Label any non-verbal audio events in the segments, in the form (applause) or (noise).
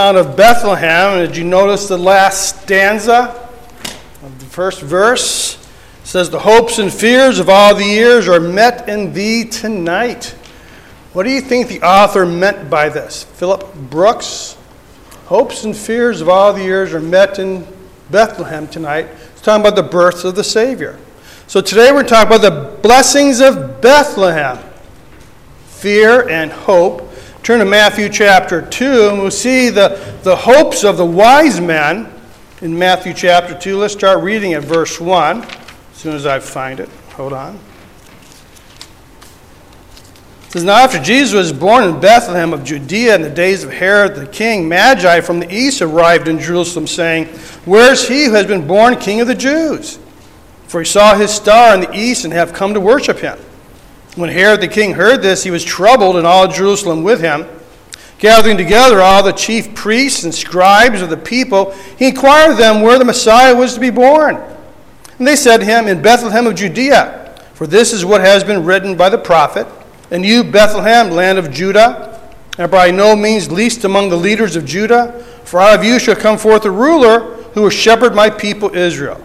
out of Bethlehem. And did you notice the last stanza of the first verse? It says, The hopes and fears of all the years are met in thee tonight. What do you think the author meant by this? Philip Brooks? Hopes and fears of all the years are met in Bethlehem tonight. It's talking about the birth of the Savior. So today we're talking about the blessings of Bethlehem fear and hope Turn to Matthew chapter 2, and we'll see the, the hopes of the wise men in Matthew chapter 2. Let's start reading at verse 1 as soon as I find it. Hold on. It says, Now after Jesus was born in Bethlehem of Judea in the days of Herod the king, Magi from the east arrived in Jerusalem, saying, Where is he who has been born king of the Jews? For he saw his star in the east and have come to worship him. When Herod the king heard this, he was troubled, and all Jerusalem with him. Gathering together all the chief priests and scribes of the people, he inquired of them where the Messiah was to be born. And they said to him, In Bethlehem of Judea, for this is what has been written by the prophet. And you, Bethlehem, land of Judah, are by no means least among the leaders of Judah, for out of you shall come forth a ruler who will shepherd my people Israel.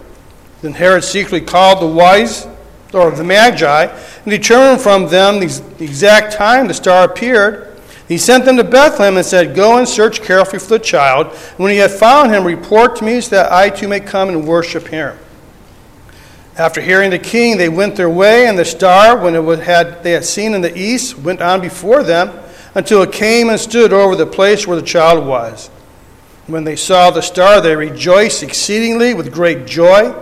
Then Herod secretly called the wise or the Magi, and determined from them the exact time the star appeared. He sent them to Bethlehem and said, Go and search carefully for the child. When you have found him, report to me so that I too may come and worship him. After hearing the king, they went their way, and the star, when it had, they had seen in the east, went on before them until it came and stood over the place where the child was. When they saw the star, they rejoiced exceedingly with great joy.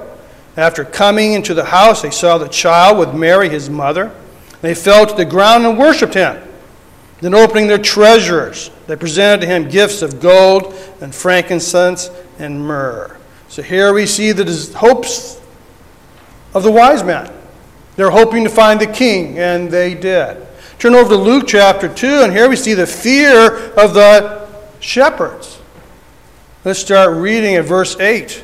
After coming into the house, they saw the child with Mary, his mother. They fell to the ground and worshipped him. Then, opening their treasures, they presented to him gifts of gold and frankincense and myrrh. So here we see the hopes of the wise men. They're hoping to find the king, and they did. Turn over to Luke chapter 2, and here we see the fear of the shepherds. Let's start reading at verse 8.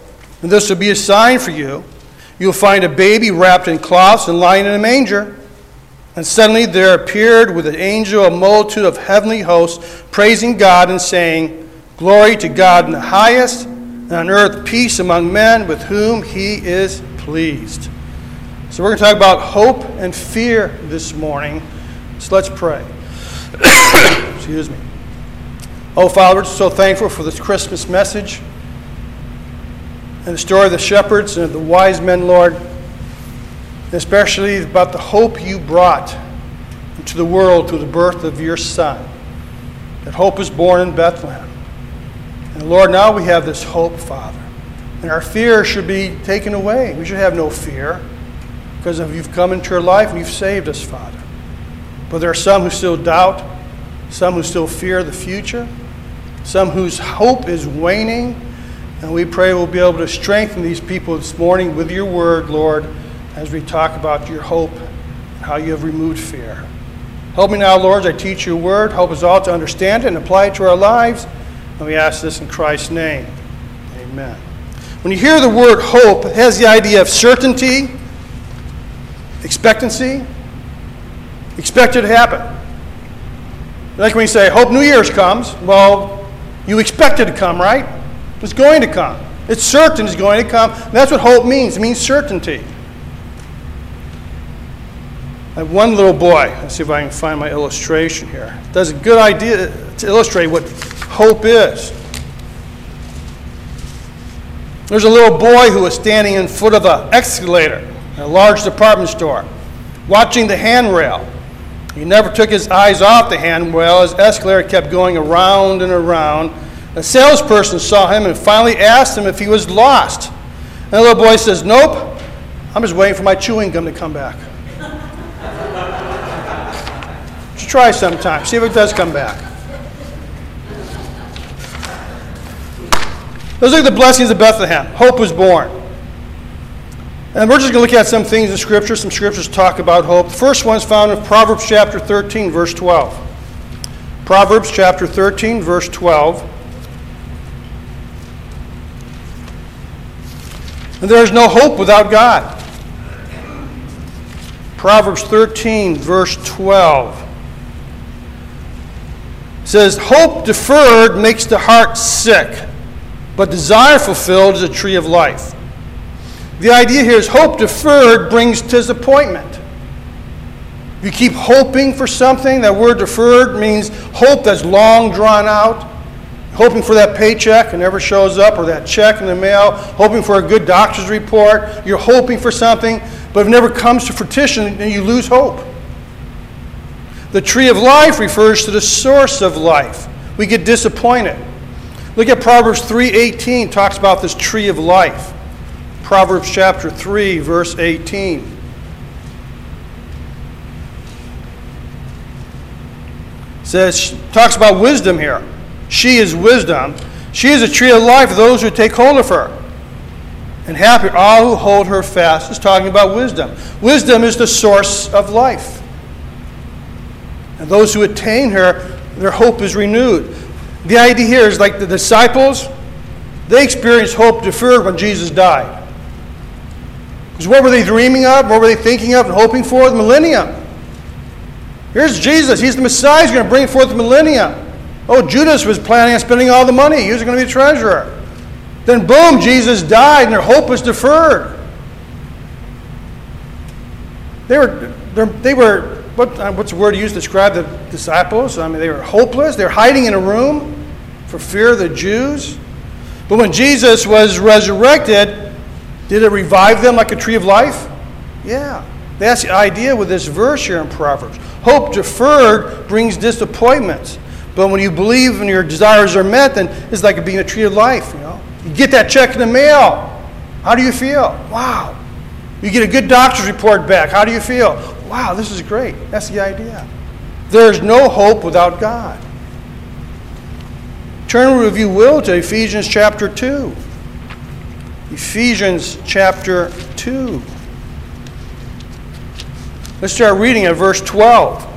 And this will be a sign for you. You'll find a baby wrapped in cloths and lying in a manger. And suddenly there appeared with an angel a multitude of heavenly hosts, praising God and saying, Glory to God in the highest, and on earth peace among men with whom he is pleased. So we're going to talk about hope and fear this morning. So let's pray. (coughs) Excuse me. Oh, Father, we're so thankful for this Christmas message and the story of the shepherds and of the wise men, Lord, especially about the hope you brought into the world through the birth of your Son. That hope was born in Bethlehem. And Lord, now we have this hope, Father. And our fear should be taken away. We should have no fear because of you've come into our life and you've saved us, Father. But there are some who still doubt, some who still fear the future, some whose hope is waning and we pray we'll be able to strengthen these people this morning with your word, Lord, as we talk about your hope and how you have removed fear. Help me now, Lord, as I teach your word. Help us all to understand it and apply it to our lives. And we ask this in Christ's name. Amen. When you hear the word hope, it has the idea of certainty, expectancy, expect it to happen. Like when you say, hope New Year's comes, well, you expect it to come, right? It's going to come. It's certain it's going to come. That's what hope means. It means certainty. I one little boy. Let's see if I can find my illustration here. Does a good idea to illustrate what hope is. There's a little boy who was standing in foot of an escalator at a large department store, watching the handrail. He never took his eyes off the handrail as the escalator kept going around and around a salesperson saw him and finally asked him if he was lost. And the little boy says, Nope, I'm just waiting for my chewing gum to come back. (laughs) Just try sometime, see if it does come back. Those are the blessings of Bethlehem. Hope was born. And we're just going to look at some things in Scripture. Some Scriptures talk about hope. The first one is found in Proverbs chapter 13, verse 12. Proverbs chapter 13, verse 12. And there is no hope without God. Proverbs 13, verse 12 says, Hope deferred makes the heart sick, but desire fulfilled is a tree of life. The idea here is hope deferred brings disappointment. If you keep hoping for something, that word deferred means hope that's long drawn out hoping for that paycheck and never shows up, or that check in the mail, hoping for a good doctor's report. You're hoping for something, but it never comes to fruition, and you lose hope. The tree of life refers to the source of life. We get disappointed. Look at Proverbs 3:18 talks about this tree of life. Proverbs chapter 3 verse 18. Says talks about wisdom here. She is wisdom. She is a tree of life for those who take hold of her. And happy are all who hold her fast. Is talking about wisdom. Wisdom is the source of life. And those who attain her, their hope is renewed. The idea here is like the disciples, they experienced hope deferred when Jesus died. Because what were they dreaming of? What were they thinking of and hoping for? The millennium. Here's Jesus. He's the Messiah. He's going to bring forth the millennium. Oh, Judas was planning on spending all the money. He was going to be treasurer. Then, boom, Jesus died and their hope was deferred. They were, they were what, uh, what's the word used to describe the disciples? I mean, they were hopeless. They were hiding in a room for fear of the Jews. But when Jesus was resurrected, did it revive them like a tree of life? Yeah. That's the idea with this verse here in Proverbs. Hope deferred brings disappointments. But when you believe and your desires are met, then it's like being a tree of life. You know, you get that check in the mail. How do you feel? Wow. You get a good doctor's report back. How do you feel? Wow, this is great. That's the idea. There's no hope without God. Turn, if you will, to Ephesians chapter 2. Ephesians chapter 2. Let's start reading at verse 12.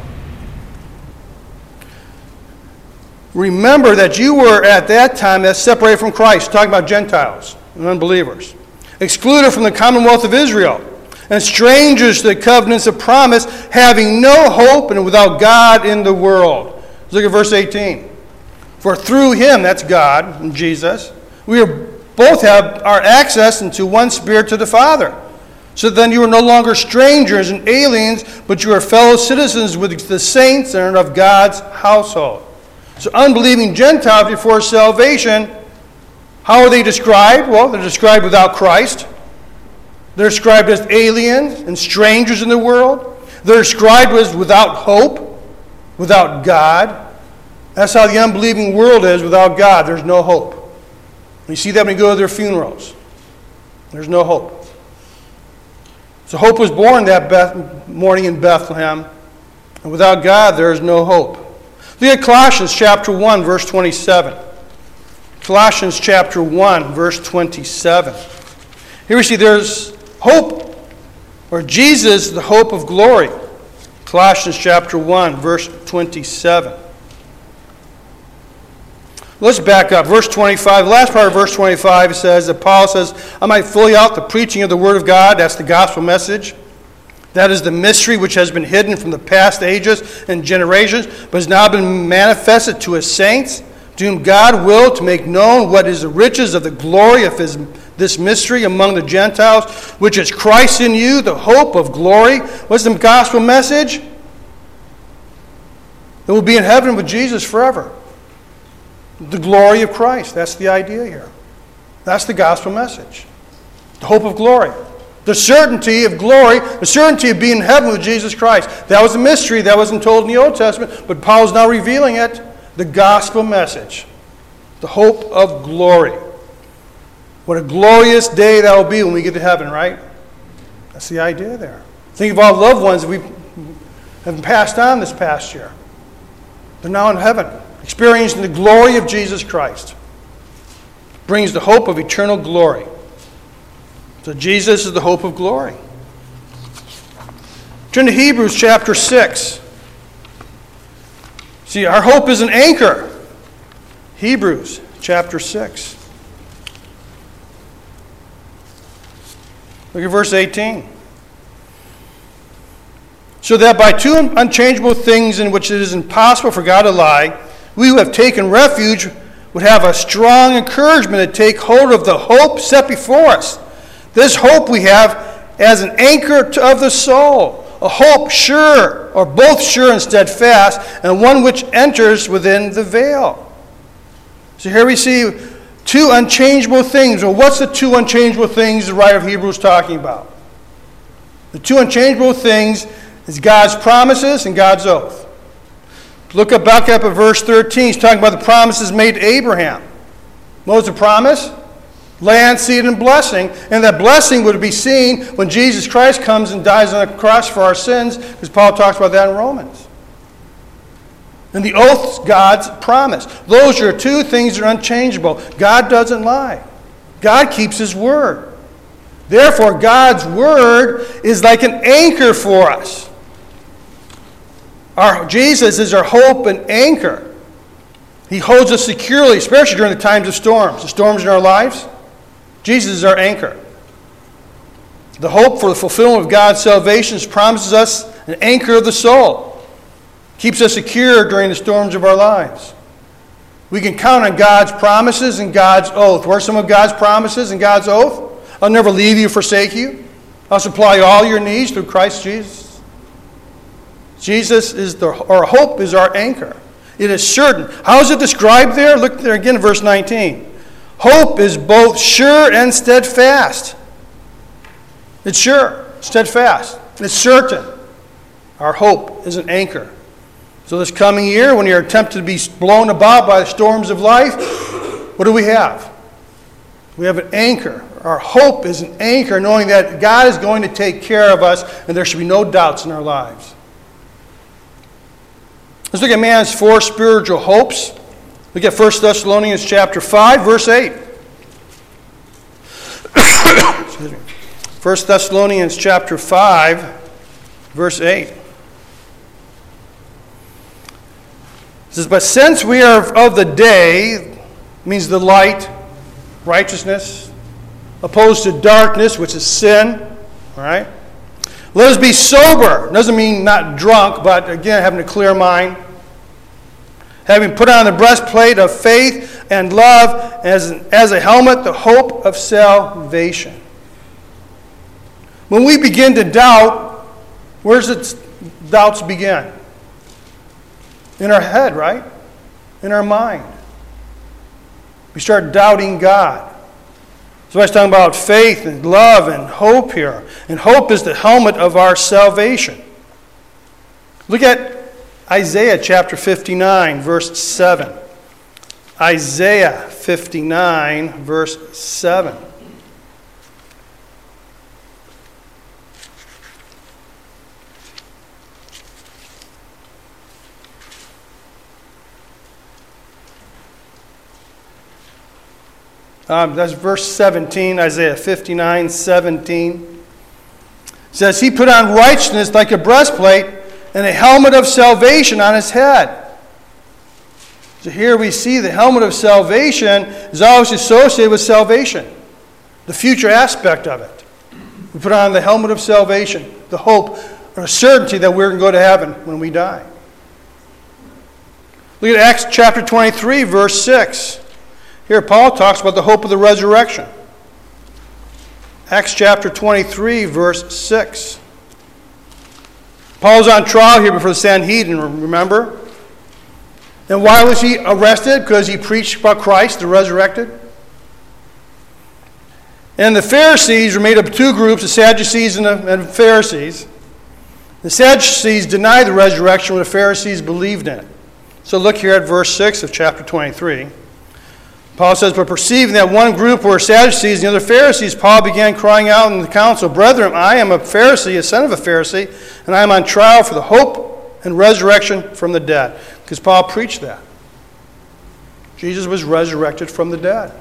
Remember that you were at that time that separated from Christ, talking about Gentiles and unbelievers, excluded from the commonwealth of Israel, and strangers to the covenants of promise, having no hope and without God in the world. Let's look at verse 18. For through him, that's God and Jesus, we are, both have our access into one spirit to the Father. So then you are no longer strangers and aliens, but you are fellow citizens with the saints and of God's household. So, unbelieving Gentiles before salvation, how are they described? Well, they're described without Christ. They're described as aliens and strangers in the world. They're described as without hope, without God. That's how the unbelieving world is without God. There's no hope. You see that when you go to their funerals. There's no hope. So hope was born that morning in Bethlehem. And without God, there is no hope. Look at Colossians chapter 1, verse 27. Colossians chapter 1, verse 27. Here we see there's hope, or Jesus, the hope of glory. Colossians chapter 1, verse 27. Let's back up. Verse 25, last part of verse 25 says that Paul says, I might fully out the preaching of the Word of God. That's the gospel message. That is the mystery which has been hidden from the past ages and generations, but has now been manifested to his saints, to whom God willed to make known what is the riches of the glory of his, this mystery among the Gentiles, which is Christ in you, the hope of glory. What's the gospel message? That we'll be in heaven with Jesus forever. The glory of Christ. That's the idea here. That's the gospel message. The hope of glory. The certainty of glory, the certainty of being in heaven with Jesus Christ. That was a mystery that wasn't told in the Old Testament, but Paul's now revealing it. The gospel message, the hope of glory. What a glorious day that will be when we get to heaven, right? That's the idea there. Think of all loved ones we have passed on this past year. They're now in heaven, experiencing the glory of Jesus Christ. brings the hope of eternal glory. So Jesus is the hope of glory. Turn to Hebrews chapter 6. See, our hope is an anchor. Hebrews chapter 6. Look at verse 18. So that by two unchangeable things in which it is impossible for God to lie, we who have taken refuge would have a strong encouragement to take hold of the hope set before us. This hope we have as an anchor of the soul, a hope sure, or both sure and steadfast, and one which enters within the veil. So here we see two unchangeable things. Well, what's the two unchangeable things the writer of Hebrews is talking about? The two unchangeable things is God's promises and God's oath. Look up, back up at verse 13. He's talking about the promises made to Abraham. What was the promise? Land, seed, and blessing. And that blessing would be seen when Jesus Christ comes and dies on the cross for our sins, because Paul talks about that in Romans. And the oath's God's promise. Those are two things that are unchangeable. God doesn't lie, God keeps his word. Therefore, God's word is like an anchor for us. Our, Jesus is our hope and anchor. He holds us securely, especially during the times of storms, the storms in our lives. Jesus is our anchor. The hope for the fulfillment of God's salvation promises us an anchor of the soul, keeps us secure during the storms of our lives. We can count on God's promises and God's oath. What are some of God's promises and God's oath? I'll never leave you, forsake you. I'll supply all your needs through Christ Jesus. Jesus is the, our hope is our anchor. It is certain. How is it described there? Look there again, verse 19. Hope is both sure and steadfast. It's sure, steadfast. It's certain. Our hope is an anchor. So, this coming year, when you're tempted to be blown about by the storms of life, what do we have? We have an anchor. Our hope is an anchor, knowing that God is going to take care of us and there should be no doubts in our lives. Let's look at man's four spiritual hopes. Look at 1 Thessalonians chapter 5, verse 8. (coughs) 1 Thessalonians chapter 5, verse 8. It says, But since we are of the day, means the light, righteousness, opposed to darkness, which is sin, all right? Let us be sober. Doesn't mean not drunk, but again, having a clear mind having put on the breastplate of faith and love, as, as a helmet, the hope of salvation. When we begin to doubt, where's the doubts begin? In our head, right? In our mind. We start doubting God. So I was talking about faith and love and hope here. And hope is the helmet of our salvation. Look at Isaiah chapter 59, verse 7. Isaiah 59, verse 7. Um, that's verse 17, Isaiah 59, 17. It says, He put on righteousness like a breastplate and a helmet of salvation on his head. So here we see the helmet of salvation is always associated with salvation, the future aspect of it. We put on the helmet of salvation, the hope or certainty that we're going to go to heaven when we die. Look at Acts chapter 23, verse 6. Here, Paul talks about the hope of the resurrection. Acts chapter 23, verse 6. Paul's on trial here before the Sanhedrin, remember? And why was he arrested? Because he preached about Christ, the resurrected. And the Pharisees were made up of two groups, the Sadducees and the, and Pharisees. The Sadducees denied the resurrection, while the Pharisees believed in it. So look here at verse 6 of chapter 23. Paul says, But perceiving that one group were Sadducees and the other Pharisees, Paul began crying out in the council, Brethren, I am a Pharisee, a son of a Pharisee, and I am on trial for the hope and resurrection from the dead. Because Paul preached that. Jesus was resurrected from the dead.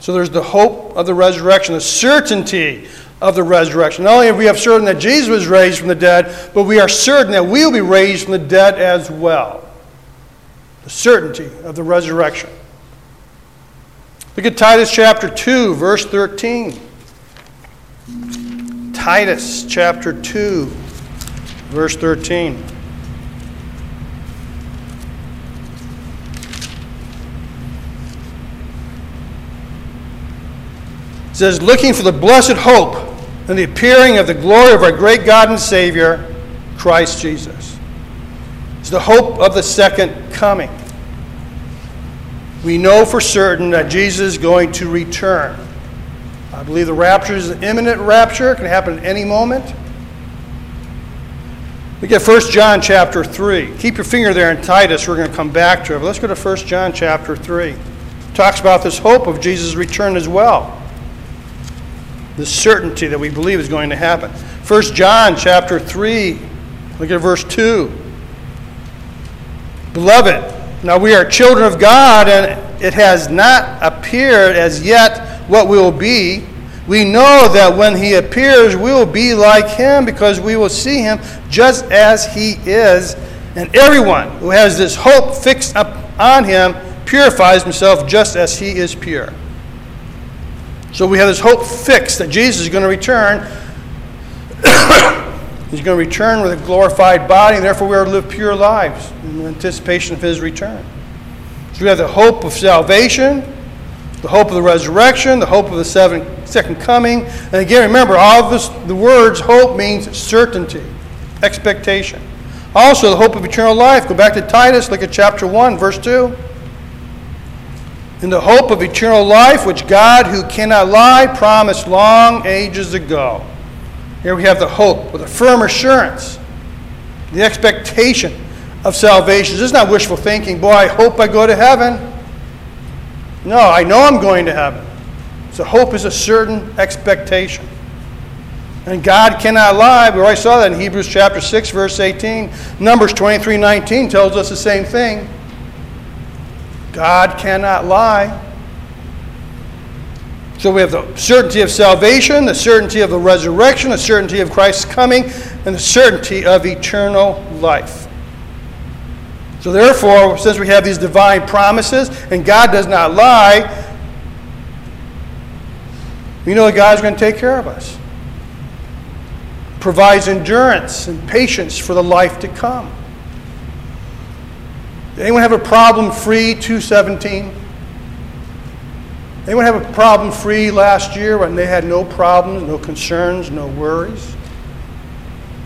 So there's the hope of the resurrection, the certainty of the resurrection. Not only have we have certain that Jesus was raised from the dead, but we are certain that we will be raised from the dead as well. The certainty of the resurrection. Look at Titus chapter 2, verse 13. Titus chapter 2, verse 13. It says, looking for the blessed hope and the appearing of the glory of our great God and Savior, Christ Jesus. It's the hope of the second coming. We know for certain that Jesus is going to return. I believe the rapture is an imminent rapture. It can happen at any moment. We get 1 John chapter 3. Keep your finger there in Titus. We're going to come back to it. But let's go to 1 John chapter 3. It talks about this hope of Jesus' return as well the certainty that we believe is going to happen. 1 John chapter 3, look at verse 2. Beloved, now we are children of God, and it has not appeared as yet what we will be. We know that when he appears, we will be like him because we will see him just as he is. And everyone who has this hope fixed up on him purifies himself just as he is pure. So we have this hope fixed that Jesus is going to return. (coughs) He's going to return with a glorified body, and therefore we are to live pure lives in anticipation of his return. So we have the hope of salvation, the hope of the resurrection, the hope of the seven, second coming. And again, remember, all of this, the words hope means certainty, expectation. Also, the hope of eternal life. Go back to Titus, look at chapter 1, verse 2 in the hope of eternal life, which God, who cannot lie, promised long ages ago. Here we have the hope with a firm assurance, the expectation of salvation. This is not wishful thinking, boy, I hope I go to heaven. No, I know I'm going to heaven. So hope is a certain expectation. And God cannot lie. We already saw that in Hebrews chapter 6, verse 18. Numbers 23, 19 tells us the same thing. God cannot lie. So we have the certainty of salvation, the certainty of the resurrection, the certainty of Christ's coming, and the certainty of eternal life. So therefore, since we have these divine promises and God does not lie, we know that God's going to take care of us. Provides endurance and patience for the life to come. Anyone have a problem free 217? Anyone have a problem free last year when they had no problems, no concerns, no worries?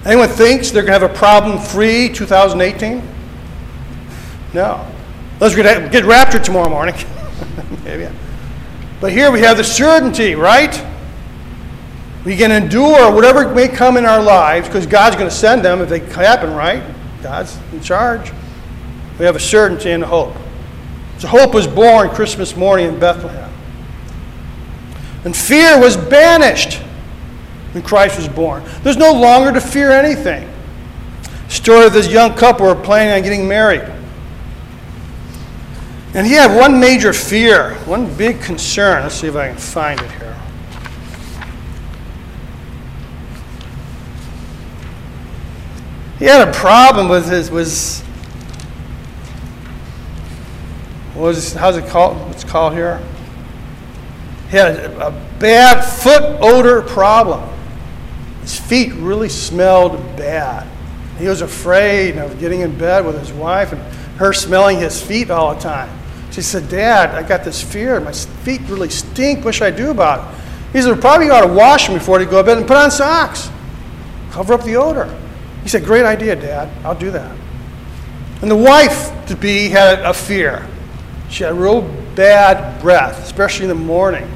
Anyone thinks they're going to have a problem free 2018? No. Let's get, get raptured tomorrow morning. (laughs) Maybe. But here we have the certainty, right? We can endure whatever may come in our lives because God's going to send them if they happen, right? God's in charge. We have a certainty and a hope. So hope was born Christmas morning in Bethlehem. And fear was banished when Christ was born. There's no longer to fear anything. Story of this young couple who are planning on getting married. And he had one major fear, one big concern. Let's see if I can find it here. He had a problem with his was what is how's it called? What's called here? He had a, bad foot odor problem. His feet really smelled bad. He was afraid of getting in bed with his wife and her smelling his feet all the time. She said, Dad, I got this fear. My feet really stink. What should I do about it? He said, Probably you ought to wash them before you go to bed and put on socks. Cover up the odor. He said, Great idea, Dad. I'll do that. And the wife to be had a fear. She had real bad breath, especially in the morning.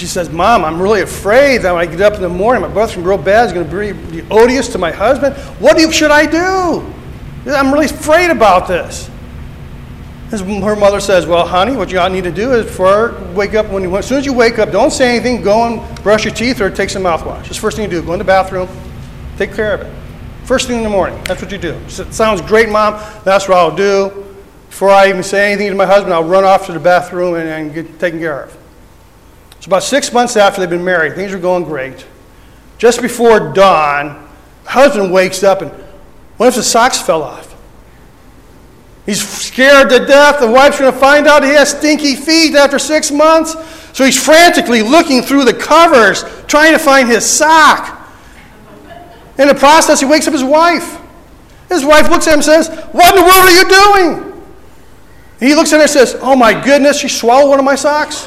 She says, Mom, I'm really afraid that when I get up in the morning, my going real bad. is going to be odious to my husband. What should I do? I'm really afraid about this. her mother says, Well, honey, what you need to do is for wake up when you as soon as you wake up, don't say anything, go and brush your teeth or take some mouthwash. That's the first thing you do. Go in the bathroom, take care of it. First thing in the morning. That's what you do. It sounds great, Mom. That's what I'll do. Before I even say anything to my husband, I'll run off to the bathroom and, and get taken care of. So, about six months after they've been married, things are going great. Just before dawn, the husband wakes up and what if the socks fell off? He's scared to death. The wife's going to find out he has stinky feet after six months. So he's frantically looking through the covers, trying to find his sock. In the process, he wakes up his wife. His wife looks at him and says, What in the world are you doing? He looks at her and says, Oh my goodness, she swallowed one of my socks.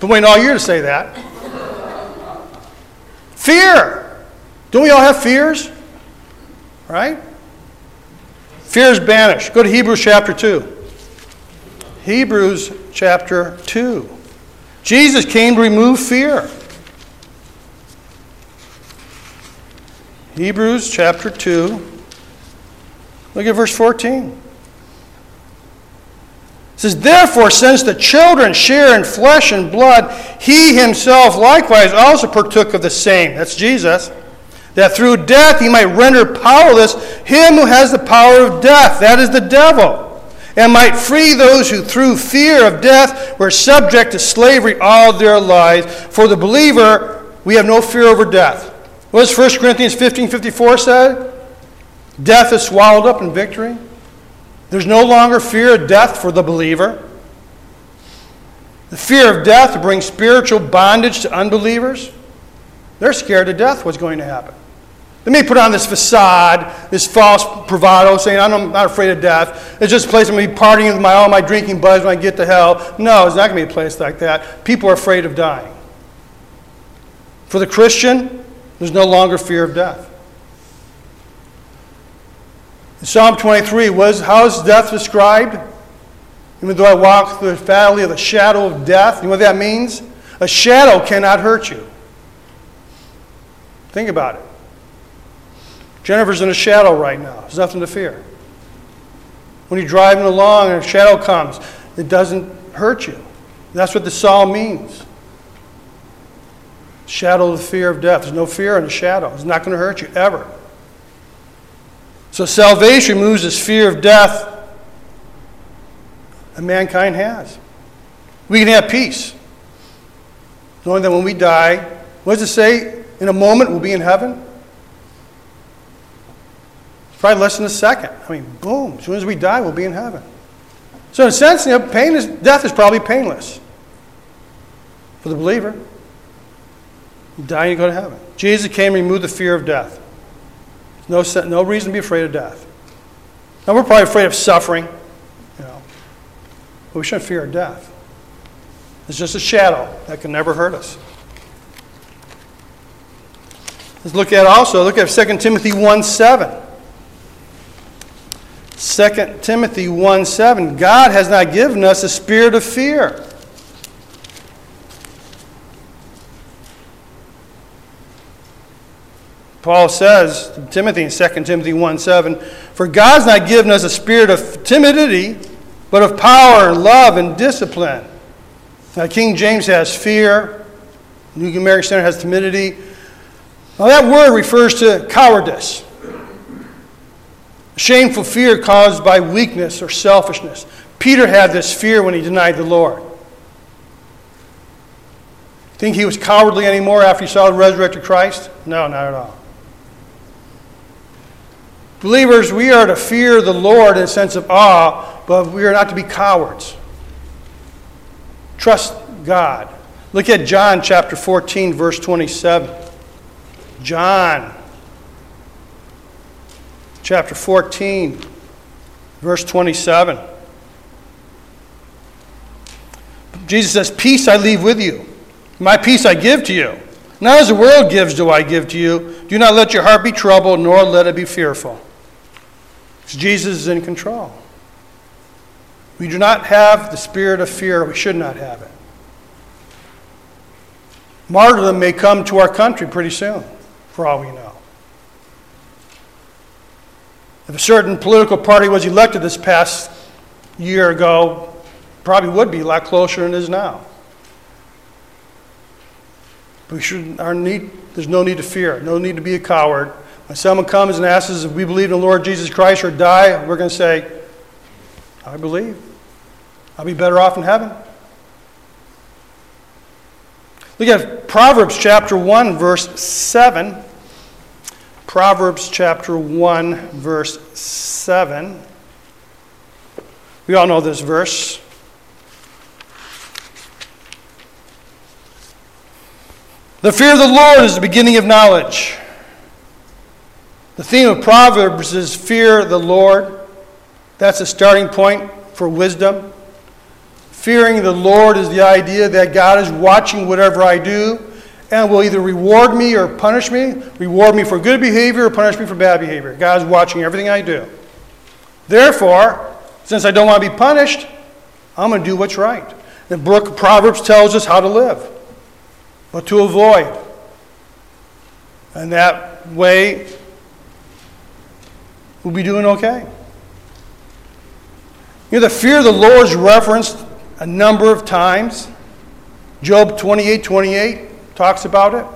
Been waiting all year to say that. Fear. Don't we all have fears? Right? Fear is banished. Go to Hebrews chapter 2. Hebrews chapter 2. Jesus came to remove fear. Hebrews chapter 2. Look at verse 14. It says, Therefore, since the children share in flesh and blood, he himself likewise also partook of the same. That's Jesus. That through death he might render powerless him who has the power of death, that is the devil, and might free those who through fear of death were subject to slavery all their lives. For the believer, we have no fear over death. What does 1 Corinthians 15 54 say? Death is swallowed up in victory. There's no longer fear of death for the believer. The fear of death brings spiritual bondage to unbelievers. They're scared to death what's going to happen. They may put on this facade, this false bravado, saying, I'm not afraid of death. It's just a place I'm going to be partying with my, all my drinking buddies when I get to hell. No, it's not going to be a place like that. People are afraid of dying. For the Christian, there's no longer fear of death. In Psalm 23, was, how is death described? Even though I walk through the valley of the shadow of death, you know what that means? A shadow cannot hurt you. Think about it. Jennifer's in a shadow right now. There's nothing to fear. When you're driving along and a shadow comes, it doesn't hurt you. That's what the psalm means. Shadow of the fear of death. There's no fear in the shadow. It's not going to hurt you ever. So salvation removes this fear of death that mankind has. We can have peace. Knowing that when we die, what does it say? In a moment we'll be in heaven? Probably less than a second. I mean, boom, as soon as we die, we'll be in heaven. So in a sense, you know, pain is, death is probably painless for the believer. You die and you go to heaven. Jesus came and removed the fear of death. No, no reason to be afraid of death. Now, we're probably afraid of suffering, you know, but we shouldn't fear death. It's just a shadow that can never hurt us. Let's look at also, look at 2 Timothy 1 7. 2 Timothy 1 7. God has not given us a spirit of fear Paul says to Timothy in 2 Timothy 1 7, For God's not given us a spirit of timidity, but of power and love and discipline. Now, King James has fear, New American Standard has timidity. Now, that word refers to cowardice. Shameful fear caused by weakness or selfishness. Peter had this fear when he denied the Lord. Think he was cowardly anymore after he saw the resurrected Christ? No, not at all. Believers, we are to fear the Lord in a sense of awe, but we are not to be cowards. Trust God. Look at John chapter 14, verse 27. John chapter 14, verse 27. Jesus says, Peace I leave with you, my peace I give to you. Not as the world gives, do I give to you. Do not let your heart be troubled, nor let it be fearful. Jesus is in control. We do not have the spirit of fear. We should not have it. Martyrdom may come to our country pretty soon, for all we know. If a certain political party was elected this past year ago, probably would be a lot closer than it is now. We should, our need, there's no need to fear, no need to be a coward. When someone comes and asks us if we believe in the Lord Jesus Christ or die, we're going to say, I believe. I'll be better off in heaven. Look at Proverbs chapter 1, verse 7. Proverbs chapter 1, verse 7. We all know this verse. The fear of the Lord is the beginning of knowledge. The theme of Proverbs is fear the Lord. That's a starting point for wisdom. Fearing the Lord is the idea that God is watching whatever I do and will either reward me or punish me, reward me for good behavior or punish me for bad behavior. God is watching everything I do. Therefore, since I don't want to be punished, I'm going to do what's right. The book of Proverbs tells us how to live, what to avoid. And that way, we'll be doing okay. You know, the fear of the Lord is referenced a number of times. Job 28 28 talks about it.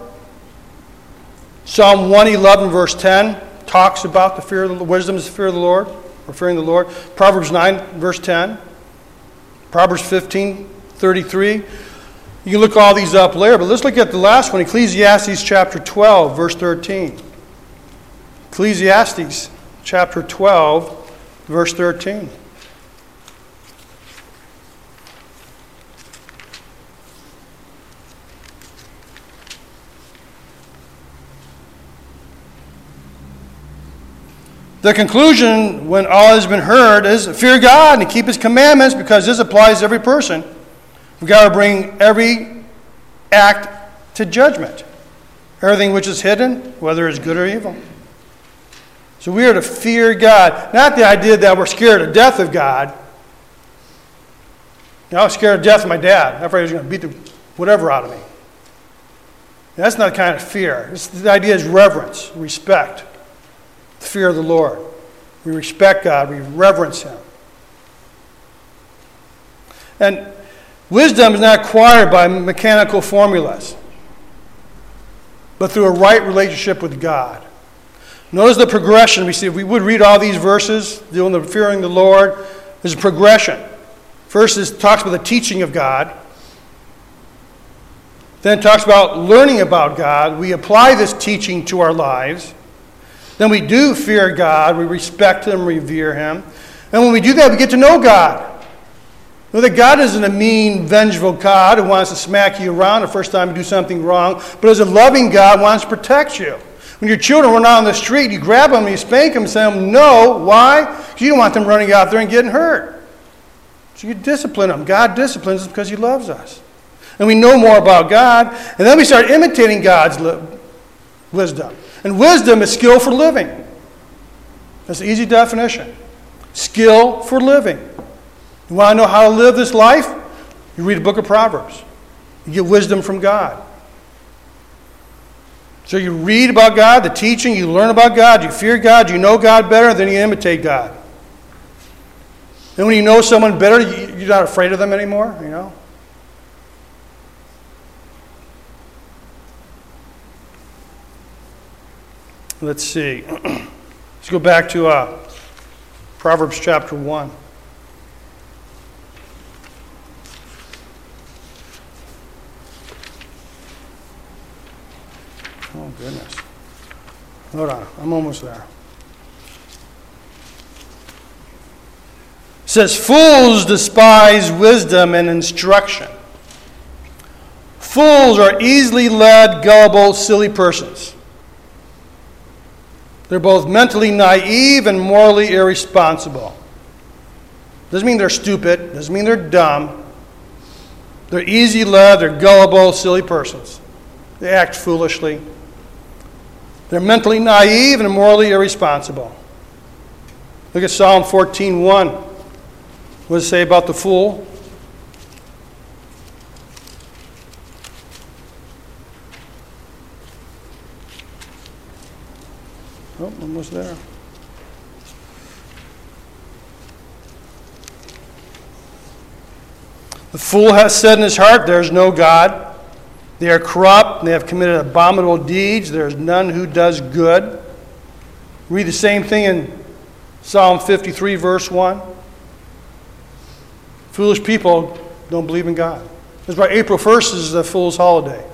Psalm 111, verse 10, talks about the fear of the wisdom is the fear of the Lord, or fearing the Lord. Proverbs 9, verse 10. Proverbs 15, 33. You can look all these up later, but let's look at the last one Ecclesiastes chapter 12, verse 13. Ecclesiastes chapter 12, verse 13. The conclusion, when all has been heard, is fear God and keep His commandments because this applies to every person. We've got to bring every act to judgment. Everything which is hidden, whether it's good or evil. So we are to fear God. Not the idea that we're scared to death of God. You know, I was scared to death of my dad. I thought he was going to beat the whatever out of me. That's not the kind of fear. It's, the idea is reverence, respect the fear of the Lord. We respect God, we reverence Him. And wisdom is not acquired by mechanical formulas, but through a right relationship with God. Notice the progression we see. If we would read all these verses, with fearing the Lord, there's a progression. First, it talks about the teaching of God. Then it talks about learning about God. We apply this teaching to our lives then we do fear God, we respect Him, revere Him. And when we do that, we get to know God. Know that God isn't a mean, vengeful God who wants to smack you around the first time you do something wrong, but as a loving God wants to protect you. When your children run out on the street, you grab them, you spank them, say them no. Why? Because you don't want them running out there and getting hurt. So you discipline them. God disciplines us because He loves us. And we know more about God, and then we start imitating God's wisdom. And wisdom is skill for living. That's an easy definition. Skill for living. You want to know how to live this life? You read a book of Proverbs. You get wisdom from God. So you read about God, the teaching, you learn about God, you fear God, you know God better, then you imitate God. Then when you know someone better, you're not afraid of them anymore, you know? Let's see. (clears throat) Let's go back to uh, Proverbs chapter 1. Oh, goodness. Hold on. I'm almost there. It says, Fools despise wisdom and instruction. Fools are easily led, gullible, silly persons. They're both mentally naive and morally irresponsible. Doesn't mean they're stupid, doesn't mean they're dumb. They're easy led, they're gullible, silly persons. They act foolishly. They're mentally naive and morally irresponsible. Look at Psalm 14:1. What does it say about the fool? Oh, almost there. The fool has said in his heart, There is no God. They are corrupt, they have committed abominable deeds. There is none who does good. Read the same thing in Psalm 53, verse 1. Foolish people don't believe in God. That's why April 1st is the fool's holiday.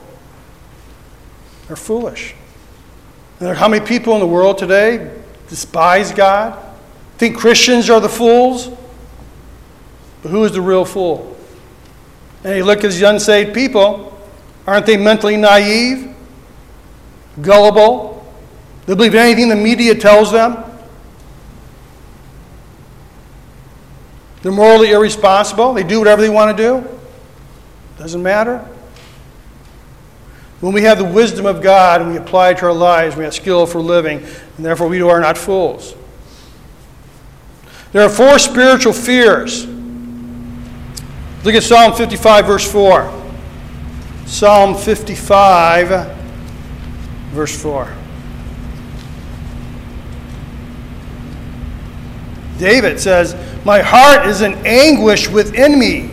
They're foolish. And how many people in the world today despise God? Think Christians are the fools? But who is the real fool? And you look at these unsaved people, aren't they mentally naive? Gullible? They believe anything the media tells them? They're morally irresponsible. They do whatever they want to do. Doesn't matter. When we have the wisdom of God and we apply it to our lives, we have skill for living, and therefore we are not fools. There are four spiritual fears. Look at Psalm 55, verse 4. Psalm 55, verse 4. David says, My heart is in anguish within me,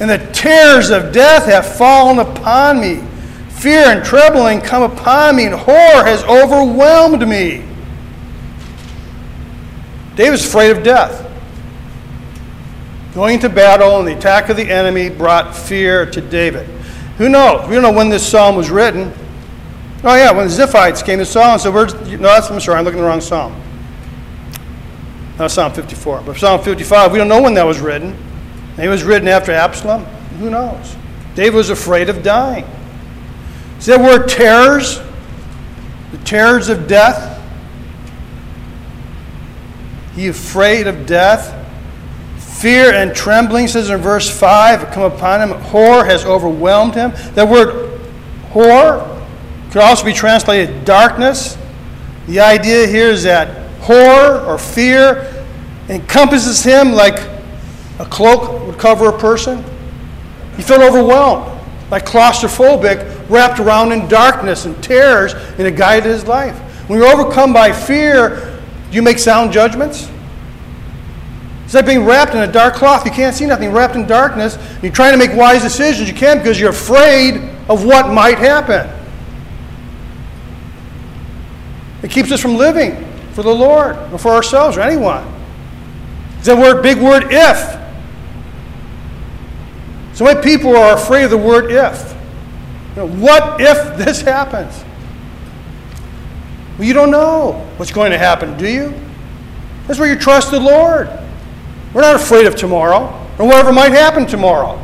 and the terrors of death have fallen upon me. Fear and trembling come upon me, and horror has overwhelmed me. David's afraid of death. Going to battle and the attack of the enemy brought fear to David. Who knows? We don't know when this psalm was written. Oh, yeah, when the Ziphites came to Saul and said, Where's, no, that's, I'm sorry, I'm looking at the wrong psalm. Not Psalm 54, but Psalm 55, we don't know when that was written. Maybe it was written after Absalom. Who knows? David was afraid of dying. See that word terrors? The terrors of death? He afraid of death. Fear and trembling, says in verse 5, come upon him. Horror has overwhelmed him. That word horror could also be translated darkness. The idea here is that horror or fear encompasses him like a cloak would cover a person. He felt overwhelmed, like claustrophobic, wrapped around in darkness and terrors, and it guided his life. When you're overcome by fear, do you make sound judgments? It's like being wrapped in a dark cloth. You can't see nothing, wrapped in darkness. You're trying to make wise decisions. You can't because you're afraid of what might happen. It keeps us from living for the Lord or for ourselves or anyone. It's that word, big word, if. So many people are afraid of the word if. You know, what if this (laughs) happens? Well, you don't know what's going to happen, do you? That's where you trust the Lord. We're not afraid of tomorrow or whatever might happen tomorrow.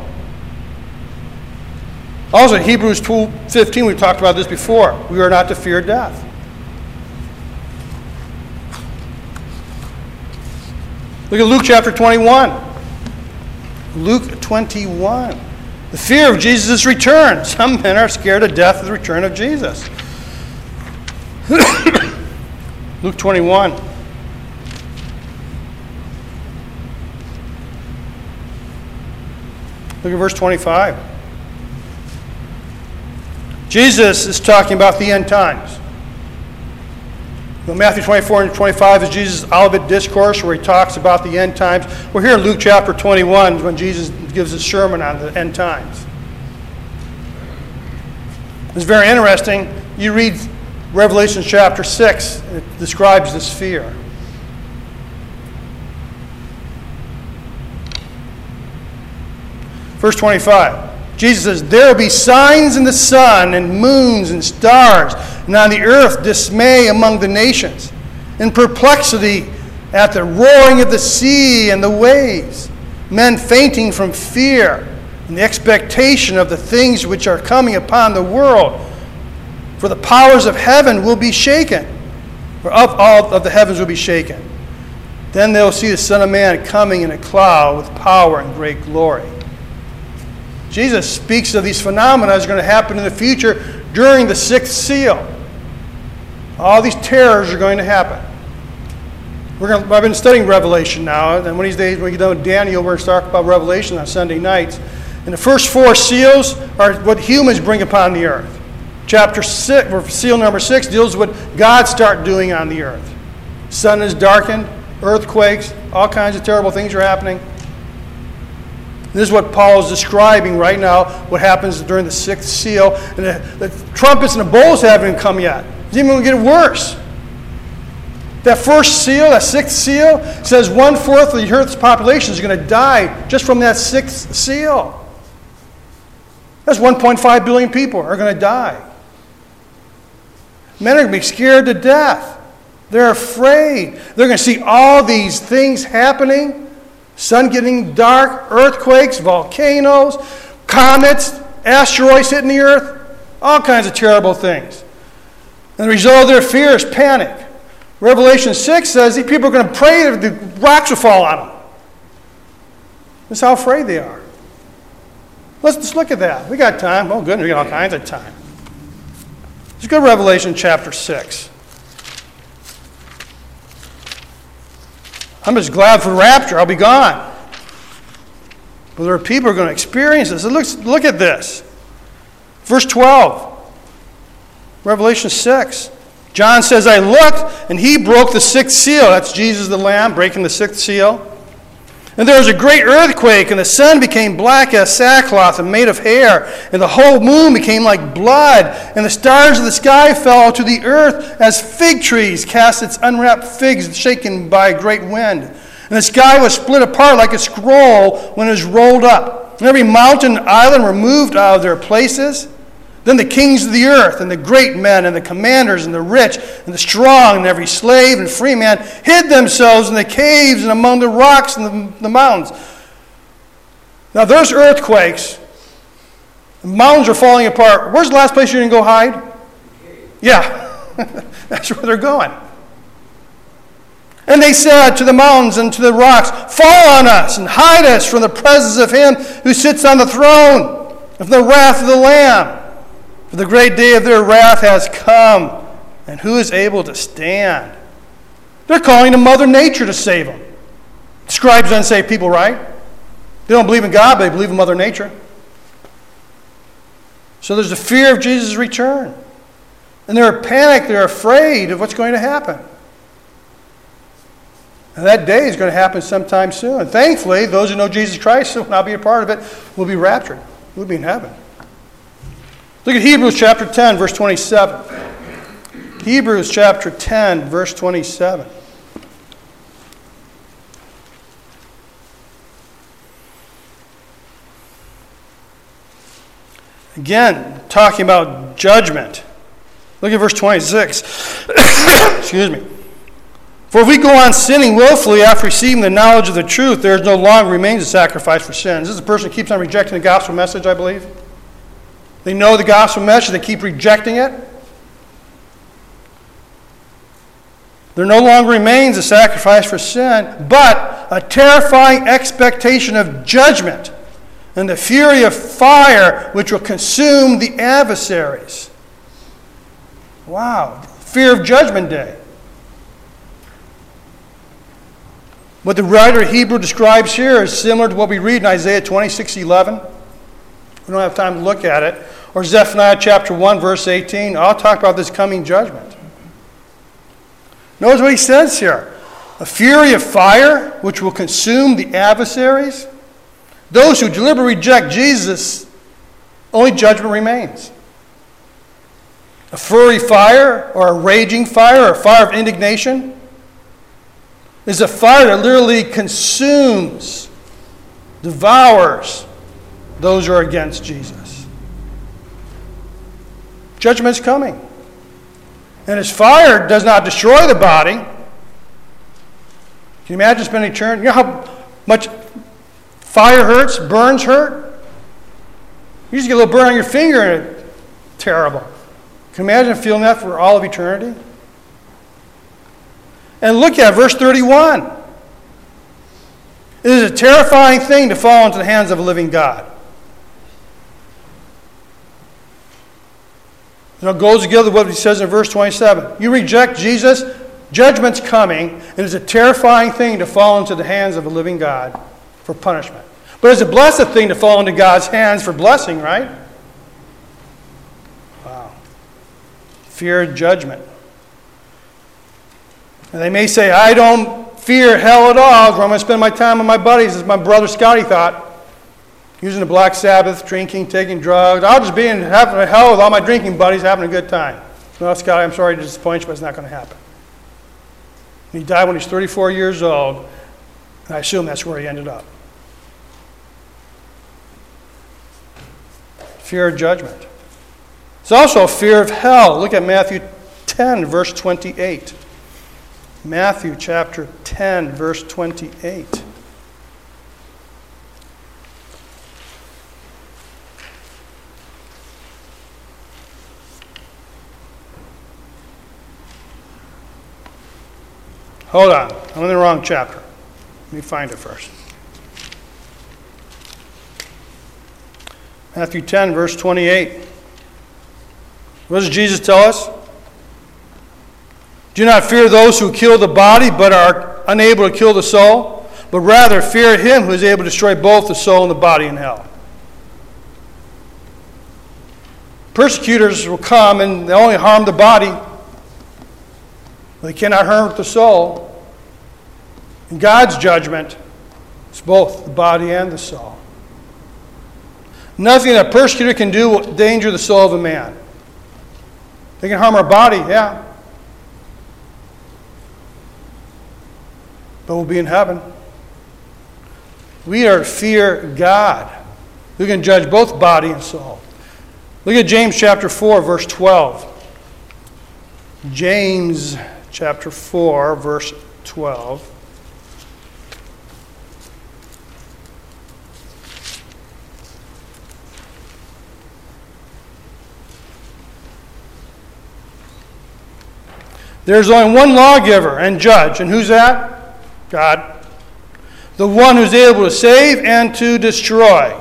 Also, Hebrews 2 15, we talked about this before. We are not to fear death. Look at Luke chapter 21. Luke 21. The fear of Jesus' return. (laughs) Some men are scared to death of the return of Jesus. (coughs) Luke 21. Look at verse 25. Jesus is talking about the end times. Well, Matthew 24 and 25 is Jesus' Olivet Discourse where he talks about the end times. We're here in Luke chapter 21 when Jesus gives his sermon on the end times. It's very interesting. You read Revelation chapter 6, it describes this fear. Verse 25. Jesus says, There will be signs in the sun and moons and stars, and on the earth dismay among the nations, and perplexity at the roaring of the sea and the waves, men fainting from fear and the expectation of the things which are coming upon the world. For the powers of heaven will be shaken, or of all of the heavens will be shaken. Then they'll see the Son of Man coming in a cloud with power and great glory. Jesus speaks of these phenomena are going to happen in the future during the sixth seal. All these terrors are going to happen. We're going to, I've been studying Revelation now, and one of these days when we get done with Daniel, we're going to talk about Revelation on Sunday nights. And the first four seals are what humans bring upon the earth. Chapter six, or seal number six, deals with what God start doing on the earth. Sun is darkened, earthquakes, all kinds of terrible things are happening. This is what Paul is describing right now, what happens during the sixth seal. And the, the trumpets and the bowls haven't come yet. It's even going to get worse. That first seal, that sixth seal, says one fourth of the earth's population is going to die just from that sixth seal. That's 1.5 billion people are going to die. Men are going to be scared to death. They're afraid. They're going to see all these things happening sun getting dark, earthquakes, volcanoes, comets, asteroids hitting the earth, all kinds of terrible things. And the result of their fear is panic. Revelation 6 says these people are going to pray that the rocks will fall on them. That's how afraid they are. Let's just look at that. We got time. Oh, goodness, we got all kinds of time. Let's go to Revelation chapter 6. I'm just glad for the rapture. I'll be gone. But there are people who are going to experience this. Look, look at this. Verse 12, Revelation 6. John says, I looked, and he broke the sixth seal. That's Jesus the Lamb breaking the sixth seal. And there was a great earthquake, and the sun became black as sackcloth and made of hair, and the whole moon became like blood, and the stars of the sky fell to the earth as fig trees cast its unwrapped figs shaken by a great wind. And the sky was split apart like a scroll when it was rolled up. And every mountain and island were moved out of their places. Then the kings of the earth, and the great men, and the commanders, and the rich, and the strong, and every slave and free man hid themselves in the caves and among the rocks and the, the mountains. Now, there's earthquakes. The mountains are falling apart. Where's the last place you didn't go hide? Yeah, (laughs) that's where they're going. And they said to the mountains and to the rocks, Fall on us and hide us from the presence of him who sits on the throne, from the wrath of the Lamb. For the great day of their wrath has come, and who is able to stand? They're calling to Mother Nature to save them. Scribes unsaved people, right? They don't believe in God, but they believe in Mother Nature. So there's the fear of Jesus' return. And they're panicked, they're afraid of what's going to happen. And that day is going to happen sometime soon. And thankfully, those who know Jesus Christ (laughs) will not be a part of it, will be raptured. We'll be in heaven. Look at Hebrews chapter 10, verse 27. Hebrews chapter 10, verse 27. Again, talking about judgment. Look at verse 26. (coughs) Excuse me. For if we go on sinning willfully after receiving the knowledge of the truth, there no longer remains a sacrifice for sins. This is a person who keeps on rejecting the gospel message, I believe. They know the gospel message, they keep rejecting it. There no longer remains a sacrifice for sin, but a terrifying expectation of judgment and the fury of fire which will consume the adversaries. Wow, fear of judgment day. What the writer of Hebrew describes here is similar to what we read in Isaiah 26 11. We don't have time to look at it or Zephaniah chapter 1, verse 18. I'll talk about this coming judgment. Notice what he says here a fury of fire which will consume the adversaries. Those who deliberately reject Jesus, only judgment remains. A fiery fire or a raging fire or a fire of indignation is a fire that literally consumes, devours those who are against Jesus. Judgment's coming. And as fire does not destroy the body, can you imagine spending eternity? You know how much fire hurts, burns hurt? You just get a little burn on your finger and it's terrible. Can you imagine feeling that for all of eternity? And look at verse 31. It is a terrifying thing to fall into the hands of a living God. You know, goes together with what he says in verse 27. You reject Jesus, judgment's coming, and it's a terrifying thing to fall into the hands of a living God for punishment. But it's a blessed thing to fall into God's hands for blessing, right? Wow. Fear judgment. And they may say, I don't fear hell at all, I'm going to spend my time with my buddies, as my brother Scotty thought using the Black Sabbath, drinking, taking drugs. I'll just be in having a hell with all my drinking buddies, having a good time. No, Scott, I'm sorry to disappoint you, but it's not going to happen. He died when he was 34 years old, and I assume that's where he ended up. Fear of judgment. It's also fear of hell. Look at Matthew 10, verse 28. Matthew chapter 10, verse 28. Hold on. I'm in the wrong chapter. Let me find it first. Matthew 10, verse 28. What does Jesus tell us? Do not fear those who kill the body but are unable to kill the soul, but rather fear him who is able to destroy both the soul and the body in hell. Persecutors will come and they only harm the body, they cannot hurt the soul. In God's judgment, it's both the body and the soul. Nothing a persecutor can do will endanger the soul of a man. They can harm our body, yeah. But we'll be in heaven. We are to fear God. We can judge both body and soul. Look at James chapter 4, verse 12. James chapter 4, verse 12. There's only one lawgiver and judge, and who's that? God. The one who's able to save and to destroy.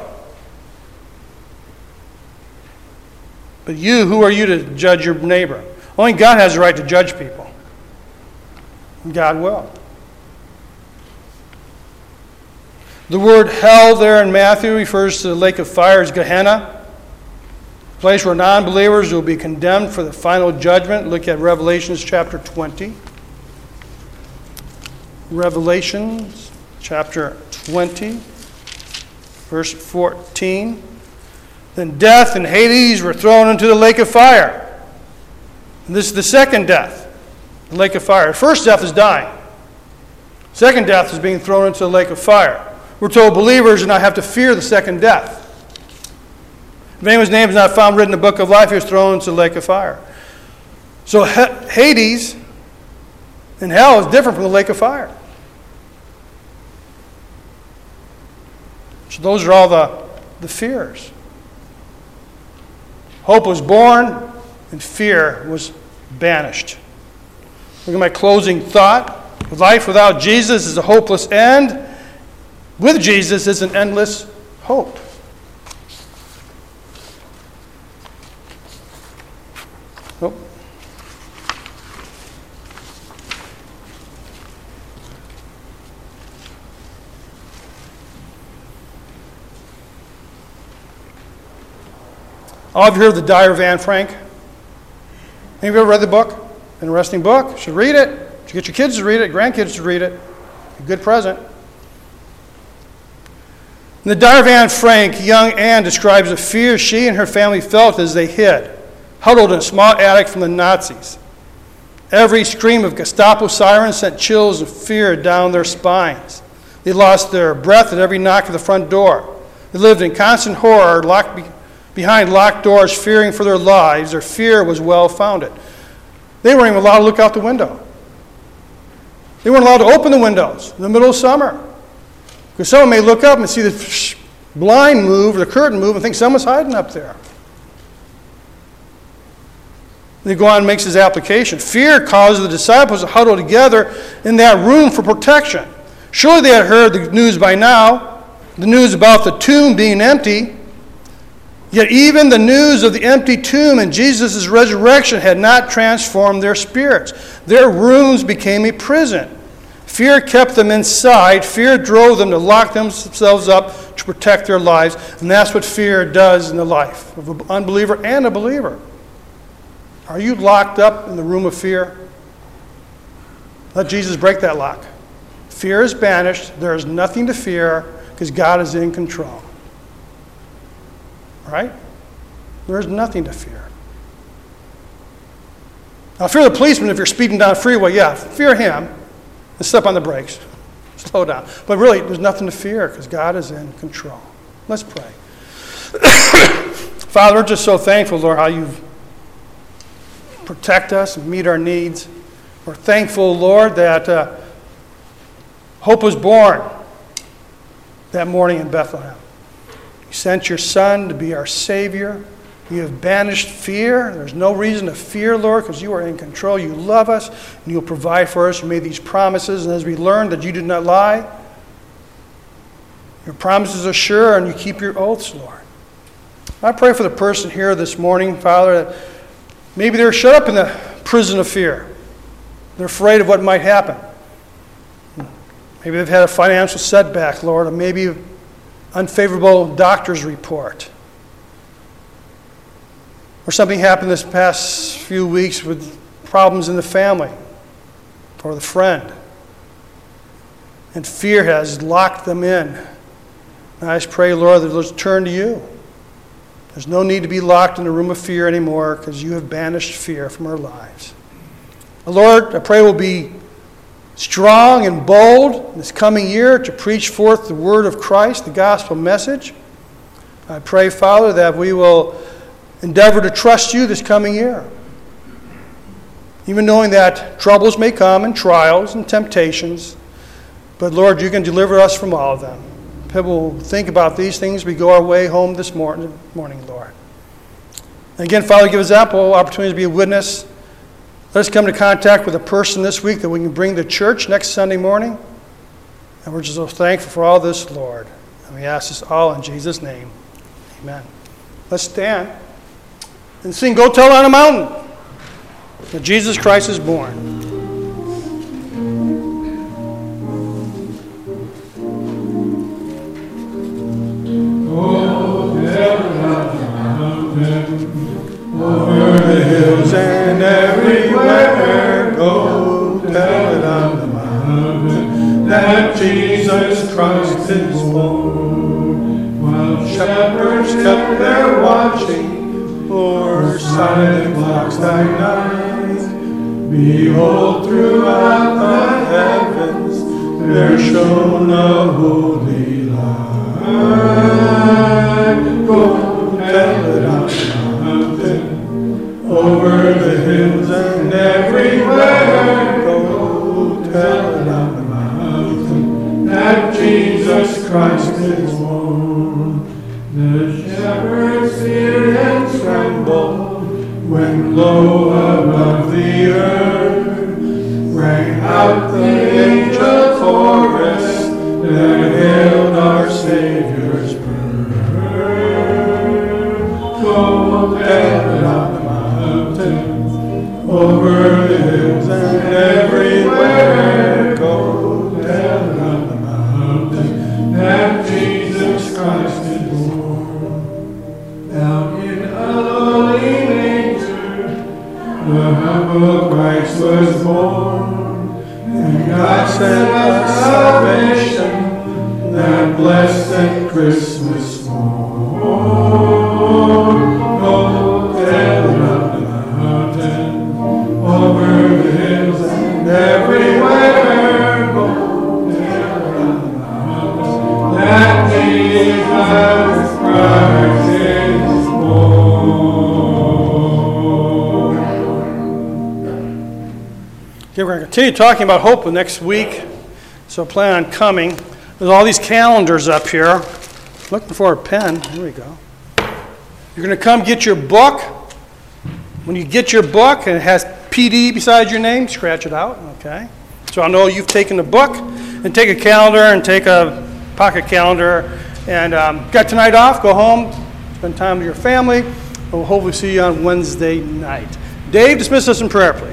But you, who are you to judge your neighbor? Only God has the right to judge people. God will. The word hell there in Matthew refers to the lake of fire as Gehenna place where non believers will be condemned for the final judgment. Look at Revelations chapter 20. Revelations chapter 20, verse 14. Then death and Hades were thrown into the lake of fire. And this is the second death, the lake of fire. First death is dying. Second death is being thrown into the lake of fire. We're told believers do not have to fear the second death. If anyone's name is not found written in the book of life, he was thrown into the lake of fire. So Hades and hell is different from the lake of fire. So those are all the, the fears. Hope was born and fear was banished. Look at my closing thought. Life without Jesus is a hopeless end. With Jesus is an endless hope. All of you heard of the of Anne Frank? Of you ever read the book? Interesting book. You should read it. You should get your kids to read it, grandkids to read it. A good present. In the Diary of Anne Frank, young Anne describes the fear she and her family felt as they hid, huddled in a small attic from the Nazis. Every scream of Gestapo sirens sent chills of fear down their spines. They lost their breath at every knock at the front door. They lived in constant horror, locked behind locked doors, fearing for their lives. Their fear was well founded. They weren't even allowed to look out the window. They weren't allowed to open the windows in the middle of summer. Because someone may look up and see the blind move or the curtain move and think someone's hiding up there. They go on and makes his application. Fear caused the disciples to huddle together in that room for protection. Surely they had heard the news by now, the news about the tomb being empty. Yet even the news of the empty tomb and Jesus' resurrection had not transformed their spirits. Their rooms became a prison. Fear kept them inside. Fear drove them to lock themselves up to protect their lives. And that's what fear does in the life of an unbeliever and a believer. Are you locked up in the room of fear? Let Jesus break that lock. Fear is banished. There is nothing to fear because God is in control right? There's nothing to fear. Now, fear the policeman if you're speeding down the freeway, yeah, fear him. and step on the brakes. (laughs) Slow down. But really, there's nothing to fear because God is in control. Let's pray. (coughs) Father, we're just so thankful, Lord, how you protect us and meet our needs. We're thankful, Lord, that uh, hope was born that morning in Bethlehem. Sent your Son to be our Savior. You have banished fear. There's no reason to fear, Lord, because you are in control. You love us, and you'll provide for us. You made these promises, and as we learned that you did not lie, your promises are sure, and you keep your oaths, Lord. I pray for the person here this morning, Father, that maybe they're shut up in the prison of fear. They're afraid of what might happen. Maybe they've had a financial setback, Lord, or maybe unfavorable doctor's report. Or something happened this past few weeks with problems in the family or the friend. And fear has locked them in. And I just pray, Lord, that they'll turn to you. There's no need to be locked in a room of fear anymore because you have banished fear from our lives. Lord, I pray we'll be strong and bold this coming year to preach forth the word of Christ, the gospel message. I pray, Father, that we will endeavor to trust you this coming year. Even knowing that troubles may come and trials and temptations, but Lord, you can deliver us from all of them. People will think about these things. We go our way home this morning, morning Lord. And again, Father, give us ample opportunity to be a witness. Let us come into contact with a person this week that we can bring to church next Sunday morning. And we're just so thankful for all this, Lord. And we ask this all in Jesus' name. Amen. Let's stand and sing Go Tell on a Mountain that Jesus Christ is born. Silent flocks night, behold, throughout the heavens there shone a holy light. Go tell it on the mountain, over the hills and everywhere. Go tell it on the mountain that Jesus Christ is born. The shepherds when low above the earth. Rang out the continue talking about hope next week, so plan on coming. There's all these calendars up here. Looking for a pen. Here we go. You're going to come get your book. When you get your book and it has PD beside your name, scratch it out, okay? So I know you've taken the book and take a calendar and take a pocket calendar and um, got tonight off, go home, spend time with your family. We'll hopefully see you on Wednesday night. Dave, dismiss us in prayer, please.